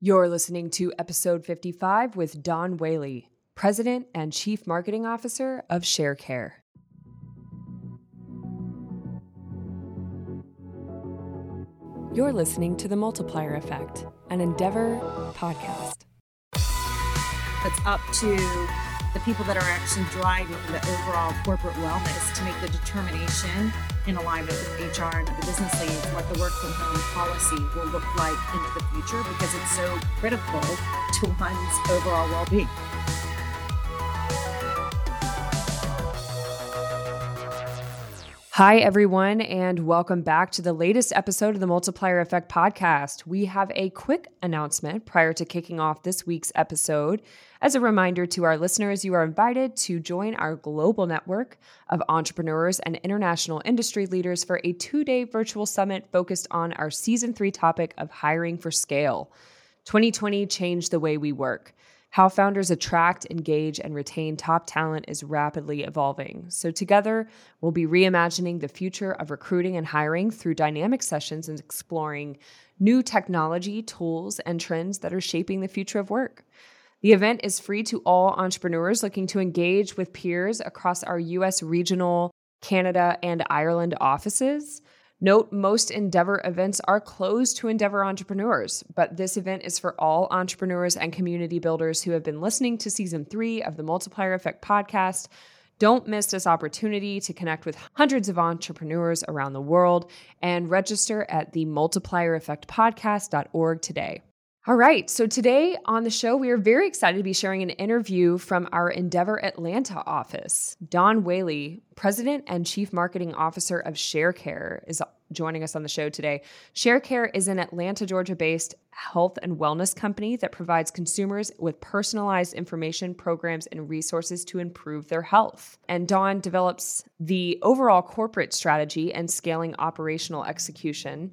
You're listening to episode 55 with Dawn Whaley, President and Chief Marketing Officer of ShareCare. You're listening to The Multiplier Effect, an Endeavor podcast. It's up to the people that are actually driving the overall corporate wellness to make the determination in alignment with HR and the business leads what the work from home policy will look like into the future because it's so critical to one's overall well being. Hi, everyone, and welcome back to the latest episode of the Multiplier Effect podcast. We have a quick announcement prior to kicking off this week's episode. As a reminder to our listeners, you are invited to join our global network of entrepreneurs and international industry leaders for a two day virtual summit focused on our season three topic of hiring for scale. 2020 changed the way we work. How founders attract, engage, and retain top talent is rapidly evolving. So, together, we'll be reimagining the future of recruiting and hiring through dynamic sessions and exploring new technology, tools, and trends that are shaping the future of work. The event is free to all entrepreneurs looking to engage with peers across our US regional, Canada, and Ireland offices. Note most Endeavor events are closed to Endeavor entrepreneurs, but this event is for all entrepreneurs and community builders who have been listening to season three of the Multiplier Effect podcast. Don't miss this opportunity to connect with hundreds of entrepreneurs around the world and register at the multipliereffectpodcast.org today. All right. So today on the show, we are very excited to be sharing an interview from our Endeavor Atlanta office. Dawn Whaley, President and Chief Marketing Officer of ShareCare, is joining us on the show today. ShareCare is an Atlanta, Georgia based health and wellness company that provides consumers with personalized information, programs, and resources to improve their health. And Dawn develops the overall corporate strategy and scaling operational execution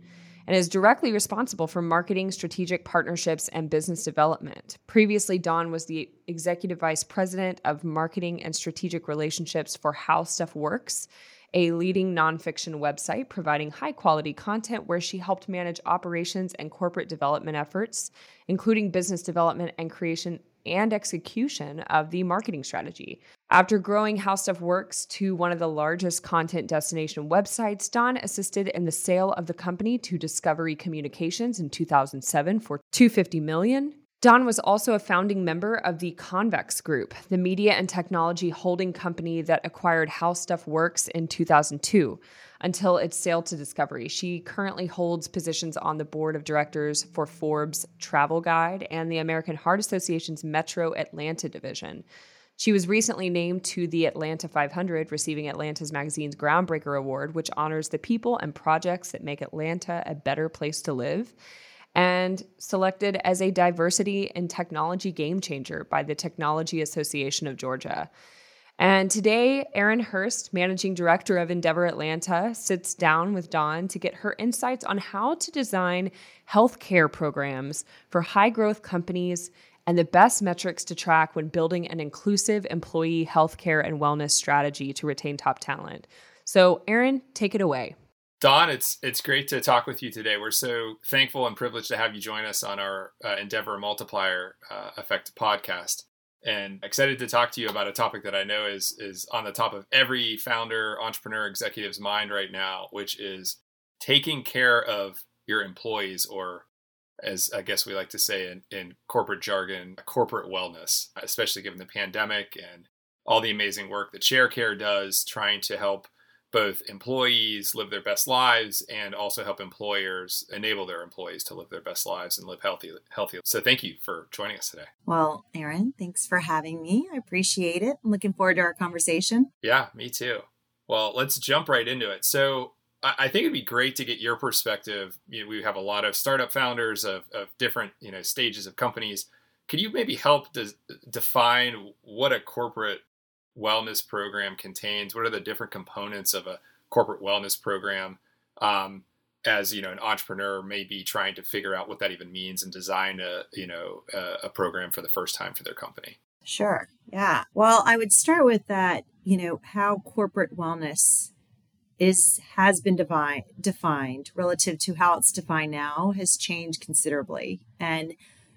and is directly responsible for marketing, strategic partnerships, and business development. Previously, Dawn was the executive vice president of marketing and strategic relationships for How Stuff Works, a leading nonfiction website providing high quality content where she helped manage operations and corporate development efforts, including business development and creation and execution of the marketing strategy. After growing How Stuff Works to one of the largest content destination websites, Dawn assisted in the sale of the company to Discovery Communications in 2007 for 250 million. Dawn was also a founding member of the Convex Group, the media and technology holding company that acquired How Stuff Works in 2002 until its sale to Discovery. She currently holds positions on the board of directors for Forbes Travel Guide and the American Heart Association's Metro Atlanta division. She was recently named to the Atlanta 500, receiving Atlanta's magazine's Groundbreaker Award, which honors the people and projects that make Atlanta a better place to live, and selected as a diversity and technology game changer by the Technology Association of Georgia. And today, Aaron Hurst, Managing Director of Endeavor Atlanta, sits down with Dawn to get her insights on how to design healthcare programs for high growth companies and the best metrics to track when building an inclusive employee healthcare and wellness strategy to retain top talent. So, Aaron, take it away. Dawn, it's it's great to talk with you today. We're so thankful and privileged to have you join us on our uh, Endeavor Multiplier uh, Effect podcast and excited to talk to you about a topic that I know is is on the top of every founder, entrepreneur, executive's mind right now, which is taking care of your employees or as I guess we like to say in, in corporate jargon, corporate wellness, especially given the pandemic and all the amazing work that ShareCare does trying to help both employees live their best lives and also help employers enable their employees to live their best lives and live healthy healthy. So thank you for joining us today. Well, Aaron, thanks for having me. I appreciate it. I'm looking forward to our conversation. Yeah, me too. Well, let's jump right into it. So I think it'd be great to get your perspective. You know, we have a lot of startup founders of, of different you know stages of companies. Could you maybe help define what a corporate wellness program contains? What are the different components of a corporate wellness program? Um, as you know, an entrepreneur may be trying to figure out what that even means and design a you know a, a program for the first time for their company. Sure. Yeah. Well, I would start with that. You know how corporate wellness is has been defined defined relative to how it's defined now has changed considerably and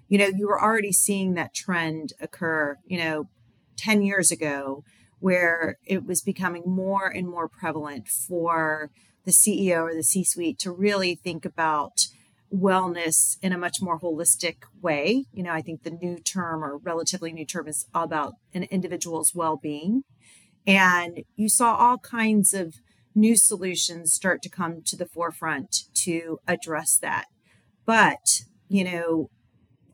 you know, you were already seeing that trend occur, you know, 10 years ago, where it was becoming more and more prevalent for the CEO or the C suite to really think about wellness in a much more holistic way. You know, I think the new term or relatively new term is about an individual's well being. And you saw all kinds of new solutions start to come to the forefront to address that. But, you know,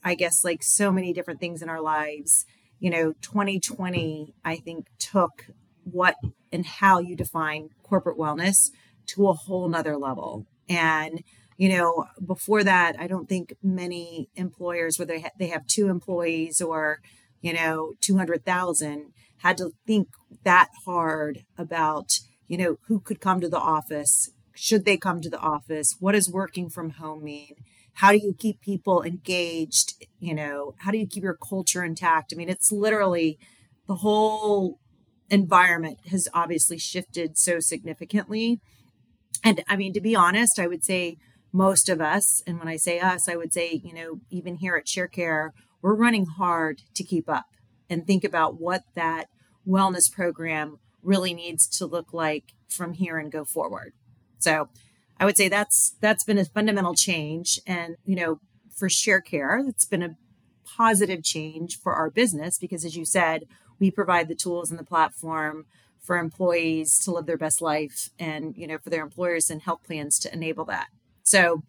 I guess like so many different things in our lives, you know, 2020, I think, took what and how you define corporate wellness to a whole nother level. And, you know, before that, I don't think many employers, whether they, they have two employees or, you know, 200,000, had to think that hard about, you know, who could come to the office. Should they come to the office? What does working from home mean? How do you keep people engaged? You know, how do you keep your culture intact? I mean, it's literally the whole environment has obviously shifted so significantly. And I mean, to be honest, I would say most of us, and when I say us, I would say, you know, even here at ShareCare, we're running hard to keep up and think about what that wellness program really needs to look like from here and go forward. So I would say that's that's been a fundamental change. And, you know, for ShareCare, it's been a positive change for our business because as you said, we provide the tools and the platform for employees to live their best life and, you know, for their employers and health plans to enable that. So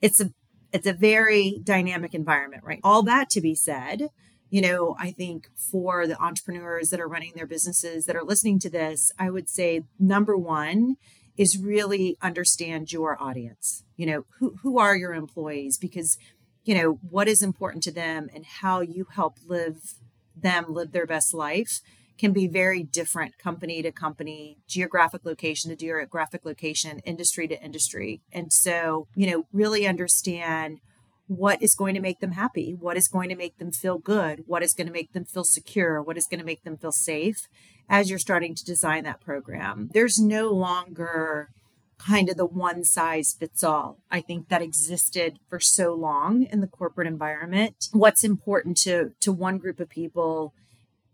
it's a it's a very dynamic environment, right? All that to be said, you know, I think for the entrepreneurs that are running their businesses that are listening to this, I would say number one is really understand your audience. You know, who, who are your employees? Because, you know, what is important to them and how you help live them live their best life can be very different company to company, geographic location to geographic location, industry to industry. And so, you know, really understand what is going to make them happy, what is going to make them feel good, what is going to make them feel secure, what is going to make them feel safe as you're starting to design that program. There's no longer kind of the one size fits all. I think that existed for so long in the corporate environment. What's important to to one group of people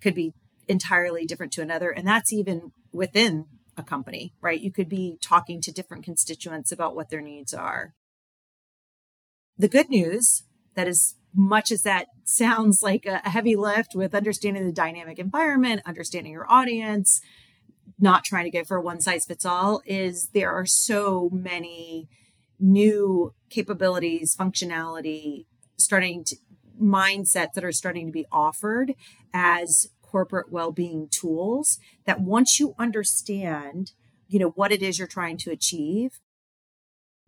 could be entirely different to another and that's even within a company, right? You could be talking to different constituents about what their needs are. The good news that as much as that sounds like a heavy lift with understanding the dynamic environment, understanding your audience, not trying to go for a one size fits all, is there are so many new capabilities, functionality, starting to mindsets that are starting to be offered as corporate well-being tools that once you understand you know what it is you're trying to achieve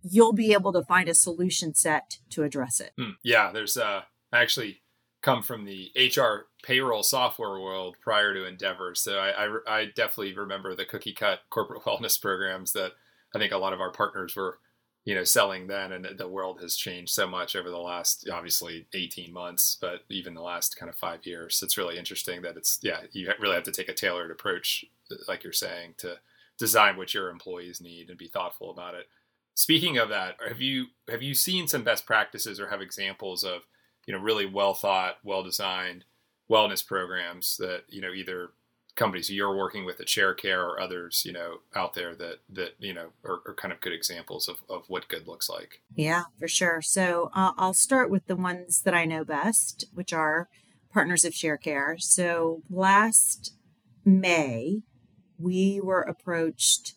you'll be able to find a solution set to address it. Hmm. Yeah, there's uh, actually come from the HR payroll software world prior to Endeavor, so I, I, I definitely remember the cookie cut corporate wellness programs that I think a lot of our partners were you know selling then and the world has changed so much over the last obviously 18 months but even the last kind of five years it's really interesting that it's yeah you really have to take a tailored approach like you're saying to design what your employees need and be thoughtful about it Speaking of that, have you have you seen some best practices or have examples of you know really well thought, well designed wellness programs that you know either companies you're working with at ShareCare or others you know out there that that you know are, are kind of good examples of, of what good looks like? Yeah for sure. So uh, i'll start with the ones that i know best which are partners of ShareCare. So last may we were approached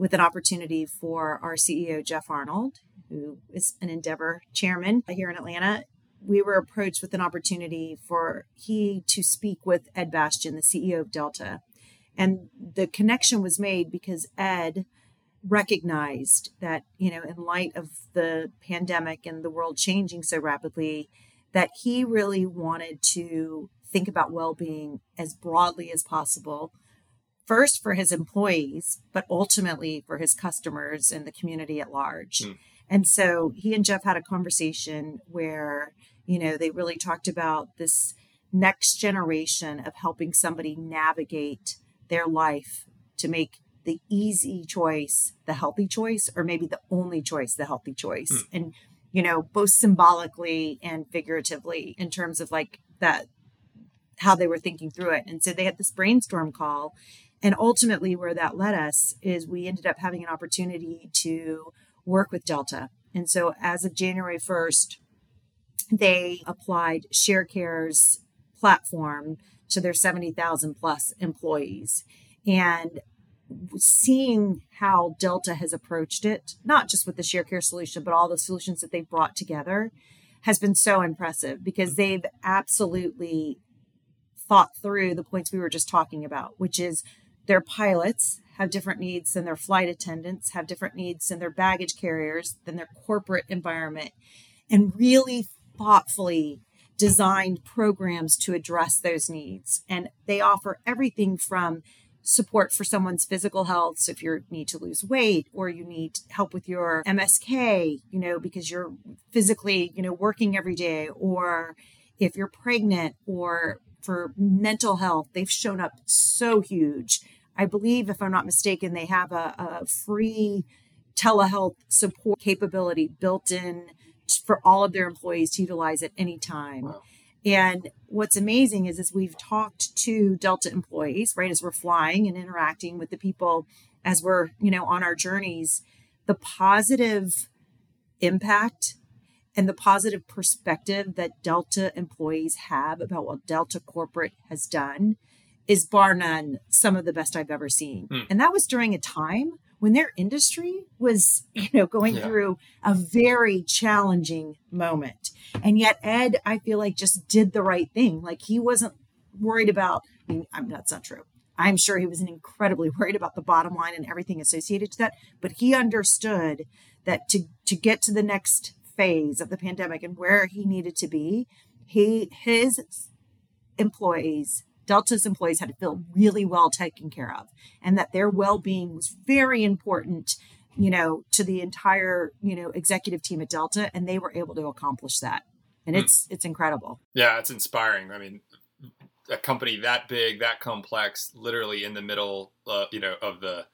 with an opportunity for our CEO, Jeff Arnold, who is an Endeavor chairman here in Atlanta. We were approached with an opportunity for he to speak with Ed Bastian, the CEO of Delta. And the connection was made because Ed recognized that, you know, in light of the pandemic and the world changing so rapidly, that he really wanted to think about well being as broadly as possible first for his employees, but ultimately for his customers and the community at large. Mm. And so he and Jeff had a conversation where, you know, they really talked about this next generation of helping somebody navigate their life to make the easy choice the healthy choice, or maybe the only choice the healthy choice. Mm. And you know, both symbolically and figuratively in terms of like that, how they were thinking through it. And so they had this brainstorm call. And ultimately, where that led us is we ended up having an opportunity to work with Delta. And so as of January 1st, they applied ShareCare's platform to their 70,000 plus employees. And seeing how Delta has approached it, not just with the ShareCare solution, but all the solutions that they've brought together, has been so impressive because they've absolutely thought through the points we were just talking about, which is their pilots have different needs than their flight attendants, have different needs than their baggage carriers, than their corporate environment, and really thoughtfully designed programs to address those needs. And they offer everything from support for someone's physical health. So if you need to lose weight or you need help with your MSK, you know, because you're physically, you know, working every day, or if you're pregnant or for mental health, they've shown up so huge. I believe, if I'm not mistaken, they have a, a free telehealth support capability built in for all of their employees to utilize at any time. Wow. And what's amazing is, as we've talked to Delta employees, right, as we're flying and interacting with the people as we're, you know, on our journeys, the positive impact and the positive perspective that Delta employees have about what Delta corporate has done is bar none some of the best I've ever seen. Mm. And that was during a time when their industry was, you know, going yeah. through a very challenging moment. And yet Ed, I feel like just did the right thing. Like he wasn't worried about, I mean, that's not true. I'm sure he was incredibly worried about the bottom line and everything associated to that, but he understood that to to get to the next phase of the pandemic and where he needed to be, he his employees Delta's employees had to feel really well taken care of and that their well-being was very important, you know, to the entire, you know, executive team at Delta and they were able to accomplish that. And mm. it's it's incredible. Yeah, it's inspiring. I mean, a company that big, that complex, literally in the middle, uh, you know, of the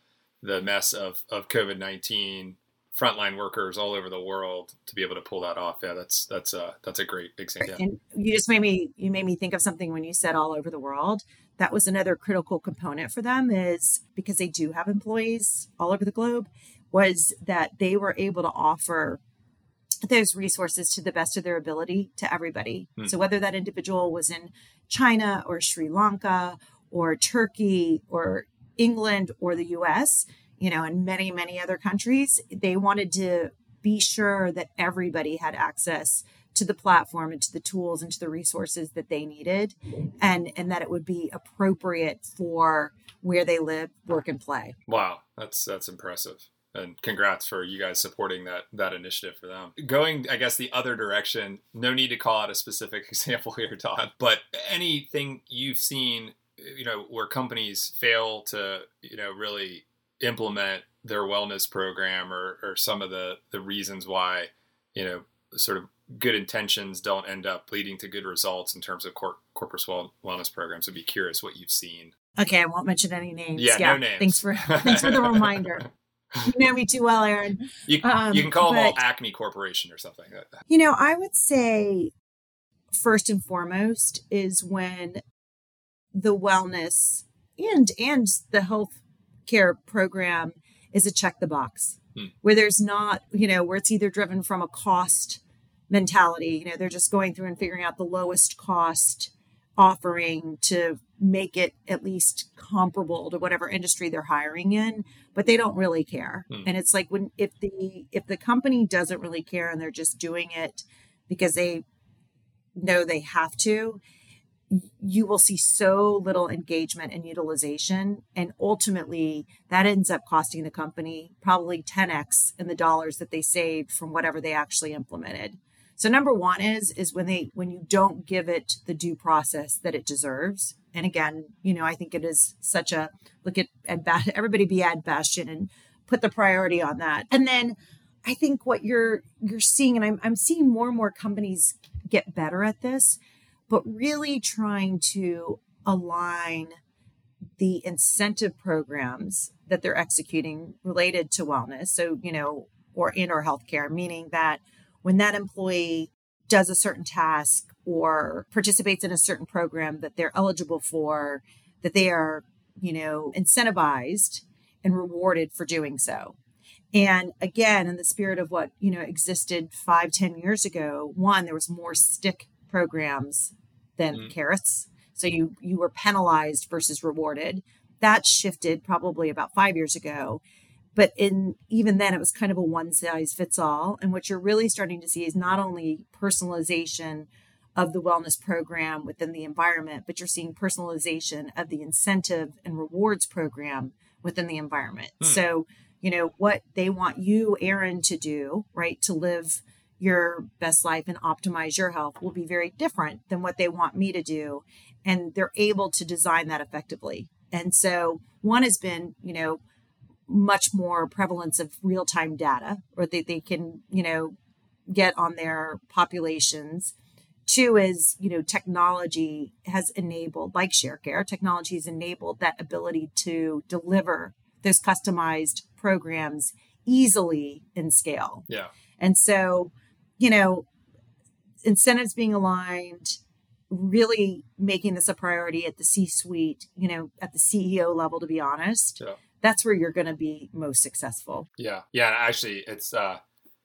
the mess of of COVID nineteen, frontline workers all over the world to be able to pull that off. Yeah, that's that's a that's a great example. And you just made me you made me think of something when you said all over the world. That was another critical component for them is because they do have employees all over the globe was that they were able to offer those resources to the best of their ability to everybody. Hmm. So whether that individual was in China or Sri Lanka or Turkey or England or the US, you know, in many, many other countries, they wanted to be sure that everybody had access to the platform and to the tools and to the resources that they needed and and that it would be appropriate for where they live work and play. Wow that's that's impressive. And congrats for you guys supporting that that initiative for them. Going i guess the other direction no need to call out a specific example here todd but anything you've seen you know where companies fail to you know really implement their wellness program or, or some of the, the reasons why, you know, sort of good intentions don't end up leading to good results in terms of cor- corporate wellness programs. I'd be curious what you've seen. Okay, I won't mention any names. Yeah, yeah no names. Thanks for thanks for the reminder. You know me too well, Aaron. You, um, you can call but, them all Acme Corporation or something. You know, I would say first and foremost is when the wellness and and the health care program is a check the box hmm. where there's not, you know, where it's either driven from a cost mentality, you know, they're just going through and figuring out the lowest cost offering to make it at least comparable to whatever industry they're hiring in but they don't really care hmm. and it's like when if the if the company doesn't really care and they're just doing it because they know they have to you will see so little engagement and utilization. And ultimately, that ends up costing the company probably 10x in the dollars that they saved from whatever they actually implemented. So number one is is when they when you don't give it the due process that it deserves. And again, you know, I think it is such a look at and everybody be Ed Bastian and put the priority on that. And then I think what you're you're seeing, and I'm I'm seeing more and more companies get better at this but really trying to align the incentive programs that they're executing related to wellness. So, you know, or in our healthcare, meaning that when that employee does a certain task or participates in a certain program that they're eligible for, that they are, you know, incentivized and rewarded for doing so. And again, in the spirit of what, you know, existed five, ten years ago, one, there was more stick programs than mm. carrots. So you you were penalized versus rewarded. That shifted probably about five years ago. But in even then it was kind of a one size fits all. And what you're really starting to see is not only personalization of the wellness program within the environment, but you're seeing personalization of the incentive and rewards program within the environment. Hmm. So, you know, what they want you, Aaron, to do, right, to live your best life and optimize your health will be very different than what they want me to do. And they're able to design that effectively. And so, one has been, you know, much more prevalence of real time data, or they, they can, you know, get on their populations Two is, you know, technology has enabled, like ShareCare, technology has enabled that ability to deliver those customized programs easily in scale. Yeah. And so, you know, incentives being aligned, really making this a priority at the C suite, you know, at the CEO level, to be honest. Yeah. That's where you're going to be most successful. Yeah. Yeah. Actually, it's, uh,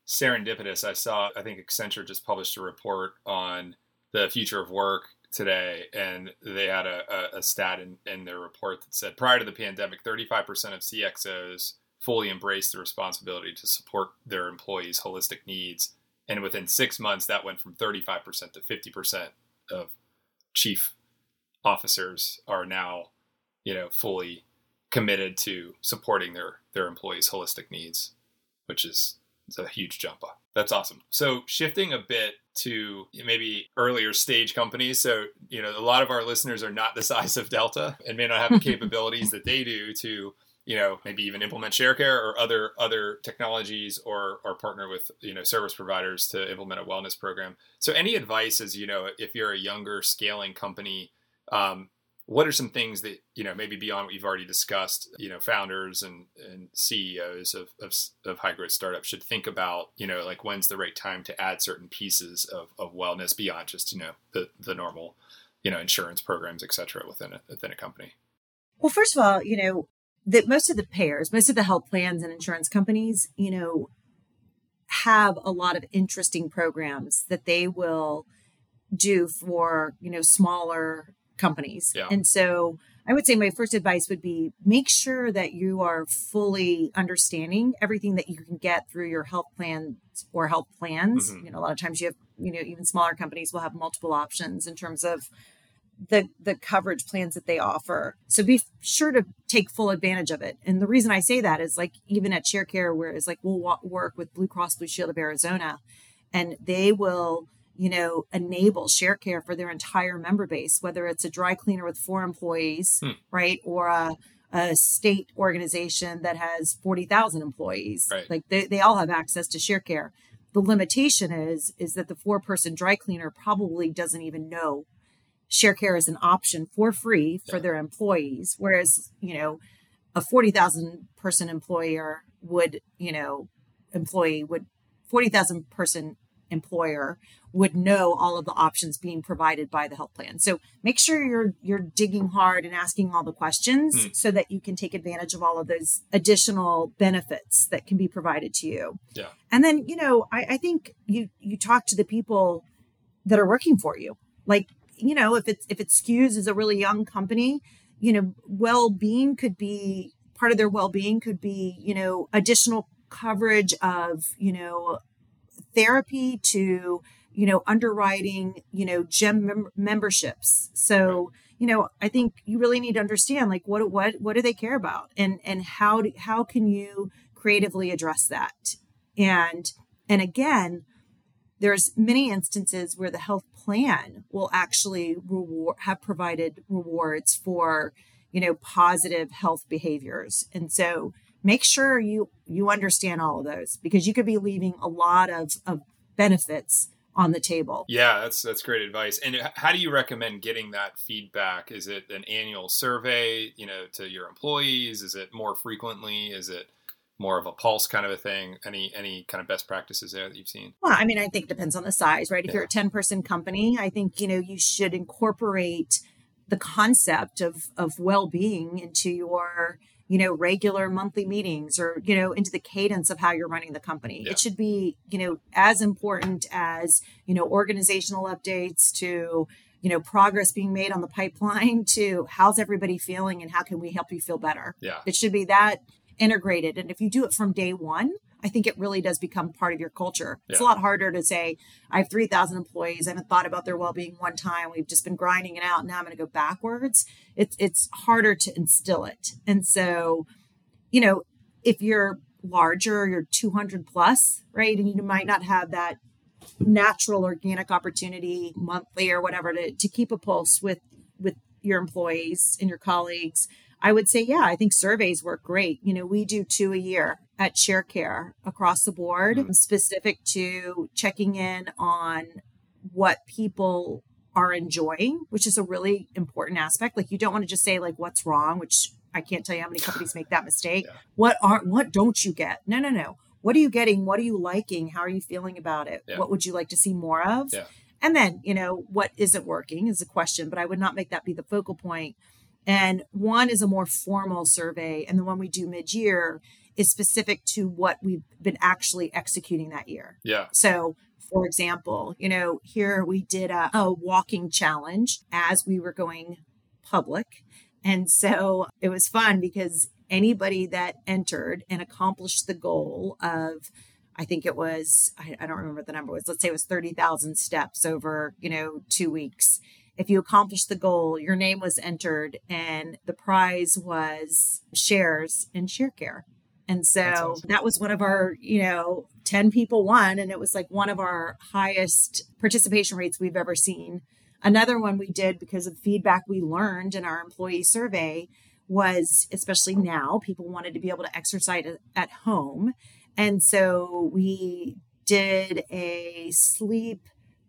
serendipitous. I saw, I think Accenture just published a report on the future of work today, and they had a, a, a stat in, in their report that said prior to the pandemic, 35% of CXOs fully embraced the responsibility to support their employees' holistic needs. And within six months, that went from 35% to 50% of chief officers are now, you know, fully committed to supporting their their employees' holistic needs, which is it's a huge jump up. That's awesome. So shifting a bit to maybe earlier stage companies. So, you know, a lot of our listeners are not the size of Delta and may not have the capabilities that they do to, you know, maybe even implement ShareCare or other other technologies or or partner with, you know, service providers to implement a wellness program. So any advice is, you know, if you're a younger scaling company, um, what are some things that you know maybe beyond what you've already discussed you know founders and, and ceos of, of, of high growth startups should think about you know like when's the right time to add certain pieces of, of wellness beyond just you know the, the normal you know insurance programs et cetera within a, within a company well first of all you know that most of the payers most of the health plans and insurance companies you know have a lot of interesting programs that they will do for you know smaller companies. Yeah. And so I would say my first advice would be make sure that you are fully understanding everything that you can get through your health plans or health plans. Mm-hmm. You know, a lot of times you have, you know, even smaller companies will have multiple options in terms of the the coverage plans that they offer. So be sure to take full advantage of it. And the reason I say that is like even at ShareCare, where it's like we'll work with Blue Cross Blue Shield of Arizona, and they will you know, enable ShareCare for their entire member base, whether it's a dry cleaner with four employees, hmm. right, or a, a, state organization that has 40,000 employees. Right. Like they, they all have access to ShareCare. The limitation is is that the four person dry cleaner probably doesn't even know ShareCare is an option for free for their employees, whereas you know a 40,000 person employer would you know employee would 40,000 person employer would know all of the options being provided by the health plan. So make sure you're you're digging hard and asking all the questions mm. so that you can take advantage of all of those additional benefits that can be provided to you. Yeah. And then, you know, I, I think you you talk to the people that are working for you. Like, you know, if it's if it skews as a really young company, you know, well-being could be part of their well-being could be, you know, additional coverage of, you know, therapy to you know, underwriting, you know, gym mem- memberships. So, you know, I think you really need to understand like what what what do they care about, and and how do, how can you creatively address that? And and again, there's many instances where the health plan will actually reward have provided rewards for you know positive health behaviors, and so make sure you you understand all of those because you could be leaving a lot of of benefits on the table. Yeah, that's that's great advice. And how do you recommend getting that feedback? Is it an annual survey, you know, to your employees? Is it more frequently? Is it more of a pulse kind of a thing? Any any kind of best practices there that you've seen? Well, I mean, I think it depends on the size, right? If Yeah. you're a 10 person company, I think, you know, you should incorporate the concept of of well-being into your you know regular monthly meetings or you know into the cadence of how you're running the company Yeah. it should be you know as important as you know organizational updates to you know progress being made on the pipeline to how's everybody feeling and how can we help you feel better Yeah. it should be that integrated. And if you do it from day one i think it really does become part of your culture. It's a lot harder to say i have 3000 employees. I haven't thought about their well-being one time. We've just been grinding it out. Now i'm going to go backwards. It's it's harder to instill it. And so you know if you're larger you're 200 plus right? And you might not have that natural organic opportunity monthly or whatever to, to keep a pulse with with your employees and your colleagues i would say yeah i think surveys work great. You know we do two a year at sharecare across the board Mhm. specific to checking in on what people are enjoying which is a really important aspect. Like you don't want to just say like what's wrong? which i can't tell you how many companies make that mistake. Yeah. what aren't what don't you get? No no no. What are you getting? What are you liking? How are you feeling about it? Yeah. what would you like to see more of? Yeah. and then you know what isn't working is a question but i would not make that be the focal point and one is a more formal survey and the one we do mid-year is specific to what we've been actually executing that year Yeah. so, for example, you know, here we did a, a walking challenge as we were going public. And so it was fun because anybody that entered and accomplished the goal of, I think it was, I, I don't remember what the number was, let's say it was 30,000 steps over, you know, two weeks. If you accomplished the goal, your name was entered and the prize was shares in ShareCare. And so awesome. that was one of our, you know, 10 people won, and it was like one of our highest participation rates we've ever seen. Another one we did because of feedback we learned in our employee survey was, especially now, people wanted to be able to exercise at- at home. And so we did a sleep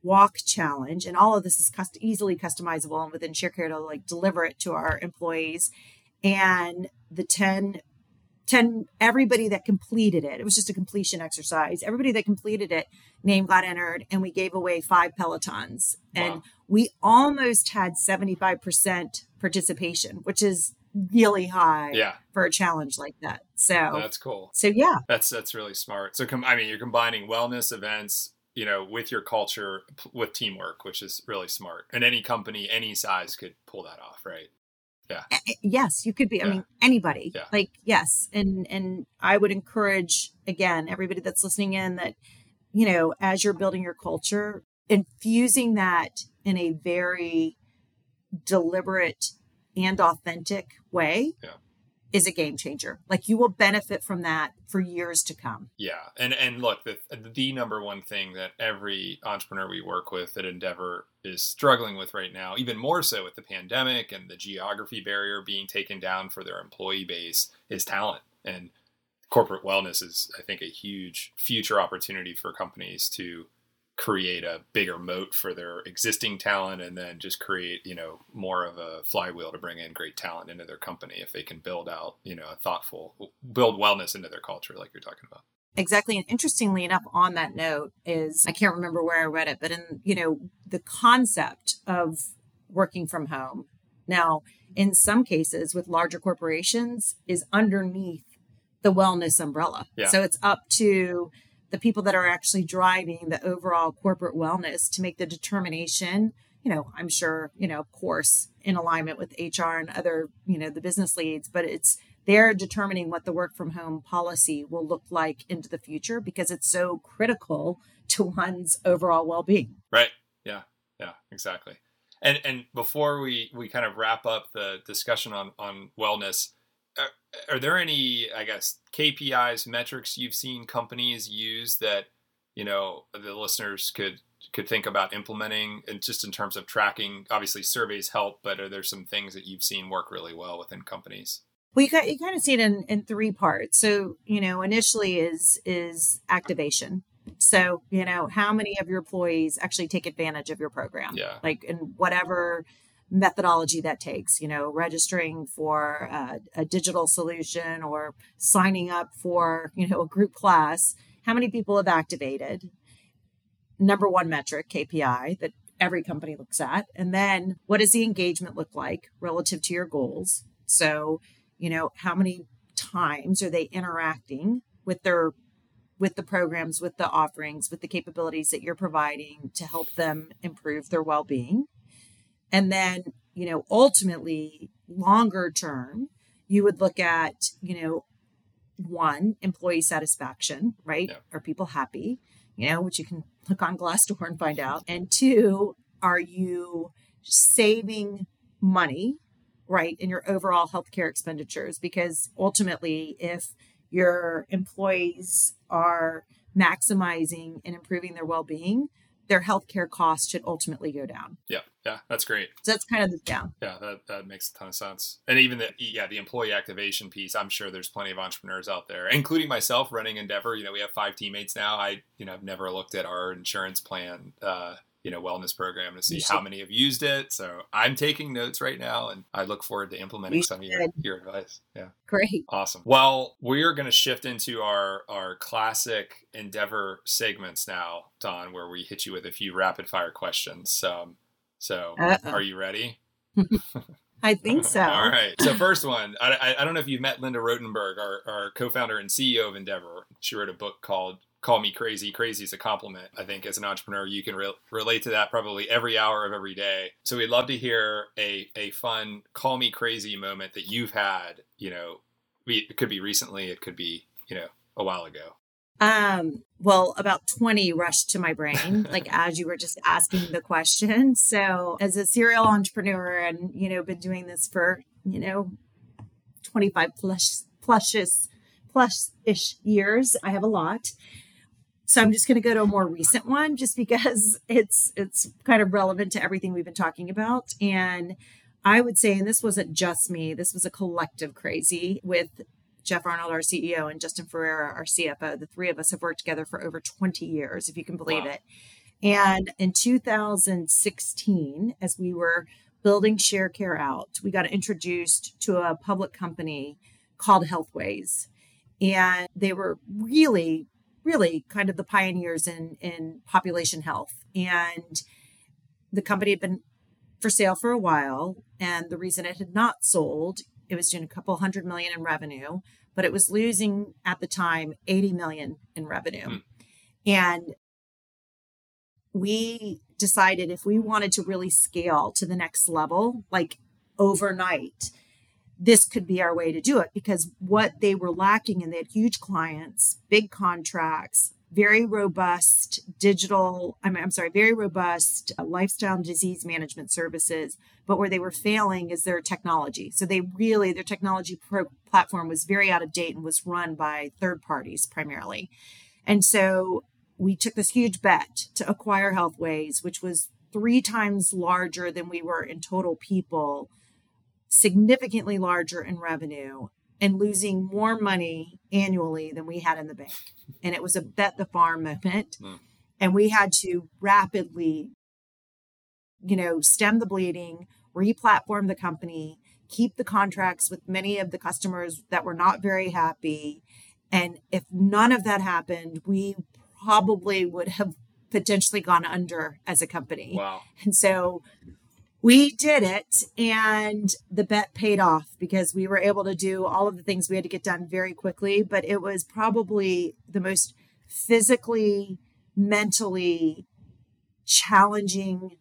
walk challenge, and all of this is cust- easily customizable and within ShareCare to like deliver it to our employees. And the 10 10 everybody that completed it it was just a completion exercise everybody that completed it name got entered and we gave away five pelotons and we almost had 75% participation which is really high Yeah. for a challenge like that so That's cool. so yeah That's that's really smart. So, com- I mean, you're combining wellness events, you know, with your culture, p- with teamwork, which is really smart. And any company, any size, could pull that off, right? A- yes you could be i mean anybody Yeah. like yes and and i would encourage again everybody that's listening in that you know as you're building your culture infusing that in a very deliberate and authentic way Yeah. Is a game changer. Like you will benefit from that for years to come. Yeah, and and look, the the number one thing that every entrepreneur we work with at Endeavor is struggling with right now, even more so with the pandemic and the geography barrier being taken down for their employee base, is talent. And corporate wellness is, I think, a huge future opportunity for companies to create a bigger moat for their existing talent and then just create you know more of a flywheel to bring in great talent into their company if they can build out you know a thoughtful build wellness into their culture like you're talking about Exactly. And interestingly enough, on that note, is I can't remember where I read it, but in, you know, the concept of working from home now, in some cases with larger corporations, is underneath the wellness umbrella. Yeah. So it's up to the people that are actually driving the overall corporate wellness to make the determination. You know, I'm sure, you know, of course, in alignment with HR and other, you know, the business leads, but it's they're determining what the work from home policy will look like into the future because it's so critical to one's overall well-being. Right. Yeah. Yeah. Exactly. And and before we we kind of wrap up the discussion on on wellness, are, are there any I guess KPIs metrics you've seen companies use that you know the listeners could could think about implementing and just in terms of tracking obviously surveys help but are there some things that you've seen work really well within companies Well, you, ki- you kind of see it in, in three parts. So, you know, initially is is activation. So, you know, how many of your employees actually take advantage of your program? yeah Like in whatever methodology that takes, you know, registering for a, digital solution or signing up for, you know, a group class. How many people have activated? Number one metric, KPI, that every company looks at. And then what does the engagement look like relative to your goals? So, you know, how many times are they interacting with their with the programs, with the offerings, with the capabilities that you're providing to help them improve their well-being? And then, you know, ultimately, longer term, you would look at, you know, one, employee satisfaction, right? Yeah. Are people happy? You know, which you can look on Glassdoor and find out. And two, are you saving money, right, in your overall healthcare expenditures? Because ultimately, if your employees are maximizing and improving their well being, their healthcare costs should ultimately go down. Yeah, yeah, that's great. So that's kind of the down. Yeah, that, that makes a ton of sense. And even the yeah, the employee activation piece, I'm sure there's plenty of entrepreneurs out there, including myself running Endeavor. You know, we have five teammates now. I, you know, I've never looked at our insurance plan uh, you know wellness program to see how many have used it. So I'm taking notes right now, and I look forward to implementing some of your, your advice. Yeah, great, awesome. Well, we're going to shift into our our classic Endeavor segments now, Dawn, where we hit you with a few rapid fire questions. Um, so, Uh-oh. are you ready? I think so. All right. So first one, I, I, don't know if you've met Linda Rottenberg, our, our co-founder and CEO of Endeavor. She wrote a book called call me crazy. Crazy is a compliment. I think as an entrepreneur, you can re- relate to that probably every hour of every day. So we'd love to hear a, a fun call me crazy moment that you've had, you know, it could be recently, it could be, you know, a while ago. Um, well, about 20 rushed to my brain, like as you were just asking the question. So as a serial entrepreneur and, you know, been doing this for, you know, 25 plus, plus plus ish years, I have a lot. So I'm just going to go to a more recent one just because it's it's kind of relevant to everything we've been talking about and I would say and this wasn't just me, this was a collective crazy with Jeff Arnold, our CEO, and Justin Ferreira, our CFO. The three of us have worked together for over 20 years, if you can believe wow. it. And in 2016, as we were building Sharecare out, we got introduced to a public company called Healthways. And they were really really kind of the pioneers in in population health. And the company had been for sale for a while. And the reason it had not sold it was doing a couple hundred million in revenue but it was losing at the time 80 million in revenue. Mm. and we decided if we wanted to really scale to the next level like overnight this could be our way to do it because what they were lacking and they had huge clients, big contracts, very robust digital, I'm, I'm sorry, very robust uh, lifestyle and disease management services. But where they were failing is their technology. So they really, their technology pro- platform was very out of date and was run by third parties primarily. And so we took this huge bet to acquire Healthways, which was three times larger than we were in total people significantly larger in revenue and losing more money annually than we had in the bank. And it was a bet the farm moment. Mm. And we had to rapidly, you know, stem the bleeding, replatform the company, keep the contracts with many of the customers that were not very happy. And if none of that happened, we probably would have potentially gone under as a company. Wow. And so we did it and the bet paid off because we were able to do all of the things we had to get done very quickly but it was probably the most physically mentally challenging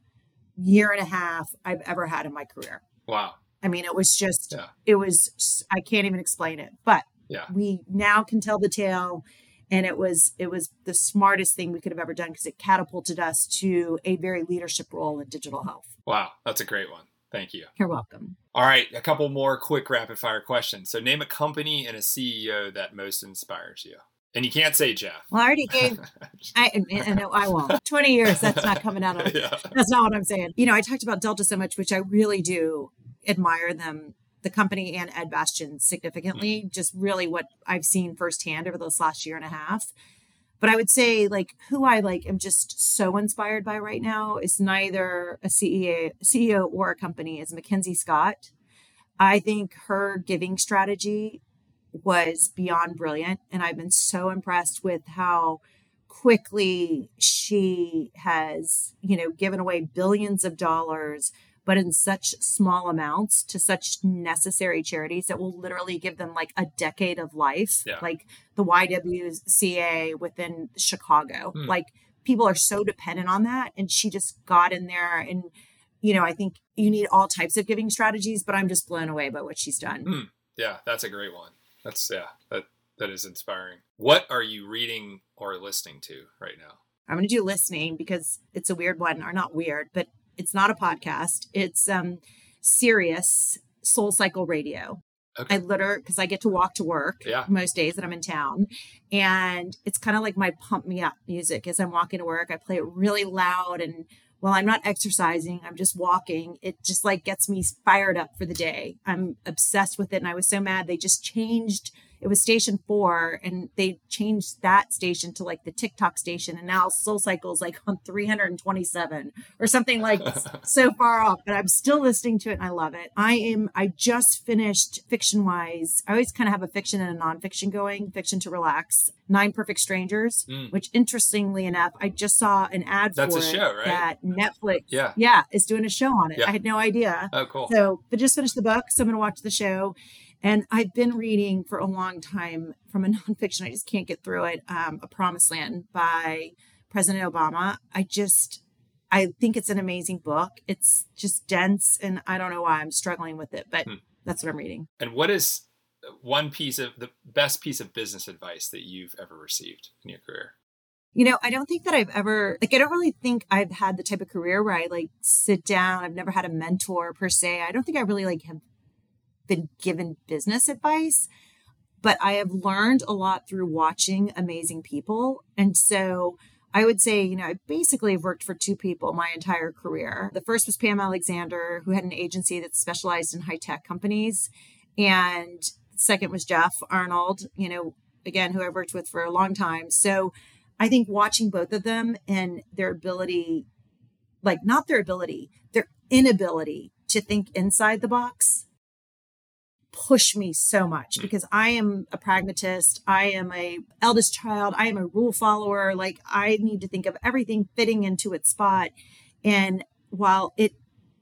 year and a half i've ever had in my career wow i mean it was just yeah. it was i can't even explain it but yeah. we now can tell the tale and it was it was the smartest thing we could have ever done because it catapulted us to a very leadership role in digital health wow that's a great one thank you you're welcome all right a couple more quick rapid fire questions so name a company and a ceo that most inspires you and you can't say Jeff. Well, I already gave. I no, I won't. Twenty years. That's not coming out of. yeah. That's not what I'm saying. You know, I talked about Delta so much, which I really do admire them the company and Ed Bastian significantly. Mm-hmm. Just really what I've seen firsthand over this last year and a half. But I would say like who I like am just so inspired by right now is neither a CEO, CEO or a company is Mackenzie Scott. I think her giving strategy was beyond brilliant. And I've been so impressed with how quickly she has, you know, given away billions of dollars, but in such small amounts to such necessary charities that will literally give them like a decade of life, Yeah. like the YWCA within Chicago. Hmm. Like people are so dependent on that. And she just got in there and you know, I think you need all types of giving strategies, but I'm just blown away by what she's done. Hmm. Yeah, that's a great one. That's yeah, that that is inspiring. What are you reading or listening to right now? I'm going to do listening because it's a weird one, or not weird, but it's not a podcast. It's um Sirius Soul Cycle Radio. Okay. I literally because I get to walk to work Yeah. most days that I'm in town, and it's kind of like my pump me up music as I'm walking to work. I play it really loud, and while I'm not exercising, I'm just walking. It just like gets me fired up for the day. I'm obsessed with it, and I was so mad they just changed. It was station four, and they changed that station to like the TikTok station, and now Soul Cycle's like on 327 or something like so far off, but I'm still listening to it and I love it. I am, I just finished fiction wise. I always kind of have a fiction and a nonfiction going, fiction to relax. Nine Perfect Strangers, Mm. which interestingly enough, I just saw an ad That's for a show, right? that Netflix, Yeah. yeah, is doing a show on it. Yeah. I had no idea. Oh, cool. So, but just finished the book, so I'm going to watch the show. And I've been reading for a long time from a nonfiction. I just can't get through it. Um, a Promised Land by President Obama. I just, I think it's an amazing book. It's just dense, and I don't know why I'm struggling with it, but Hmm. that's what I'm reading. And what is one piece of the best piece of business advice that you've ever received in your career? You know, I don't think that I've ever like I don't really think I've had the type of career where I like sit down. I've never had a mentor per se. I don't think I really like have been given business advice, but I have learned a lot through watching amazing people. And so I would say, you know, I basically have worked for two people my entire career. The first was Pam Alexander, who had an agency that specialized in high tech companies. And second was Jeff Arnold, you know, again, who I've worked with for a long time. So I think watching both of them and their ability, like not their ability, their inability to think inside the box push me so much mm. because I am a pragmatist. I am a eldest child. I am a rule follower. Like I need to think of everything fitting into its spot. And while it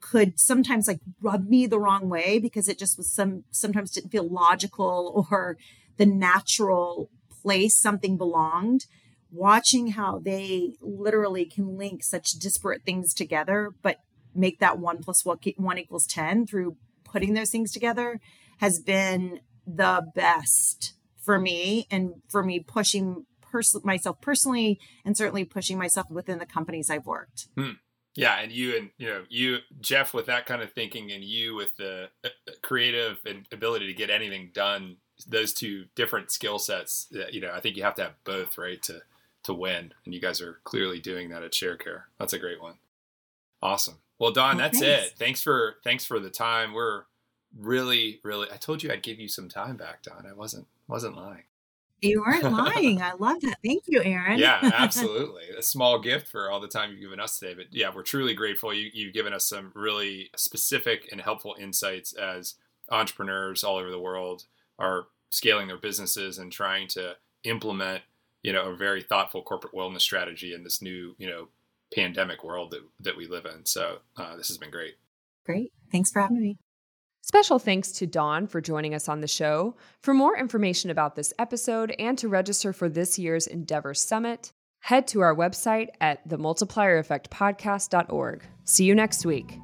could sometimes like rub me the wrong way because it just was some sometimes didn't feel logical or the natural place something belonged watching how they literally can link such disparate things together but make that one plus one, one equals 10 through putting those things together has been the best for me and for me pushing pers- myself personally and certainly pushing myself within the companies I've worked. Hmm. Yeah, and you and you know you Jeff with that kind of thinking, and you with the uh, uh creative and ability to get anything done. Those two different skill sets. That, you know, I think you have to have both, right, to to win. And you guys are clearly doing that at ShareCare. That's a great one. Awesome. Well, Dawn, that's it. Thanks for thanks for the time. We're really, really. I told you I'd give you some time back, Dawn. I wasn't wasn't lying. You weren't lying. I love that. Thank you, Aaron. Yeah, absolutely. a small gift for all the time you've given us today. But yeah, we're truly grateful. You, you've given us some really specific and helpful insights as entrepreneurs all over the world are scaling their businesses and trying to implement, you know, a very thoughtful corporate wellness strategy in this new, you know, pandemic world that, that we live in. So uh, this has been great. Great. Thanks for having me. Special thanks to Dawn for joining us on the show. For more information about this episode and to register for this year's Endeavor Summit, head to our website at themultipliereffectpodcast.org. See you next week.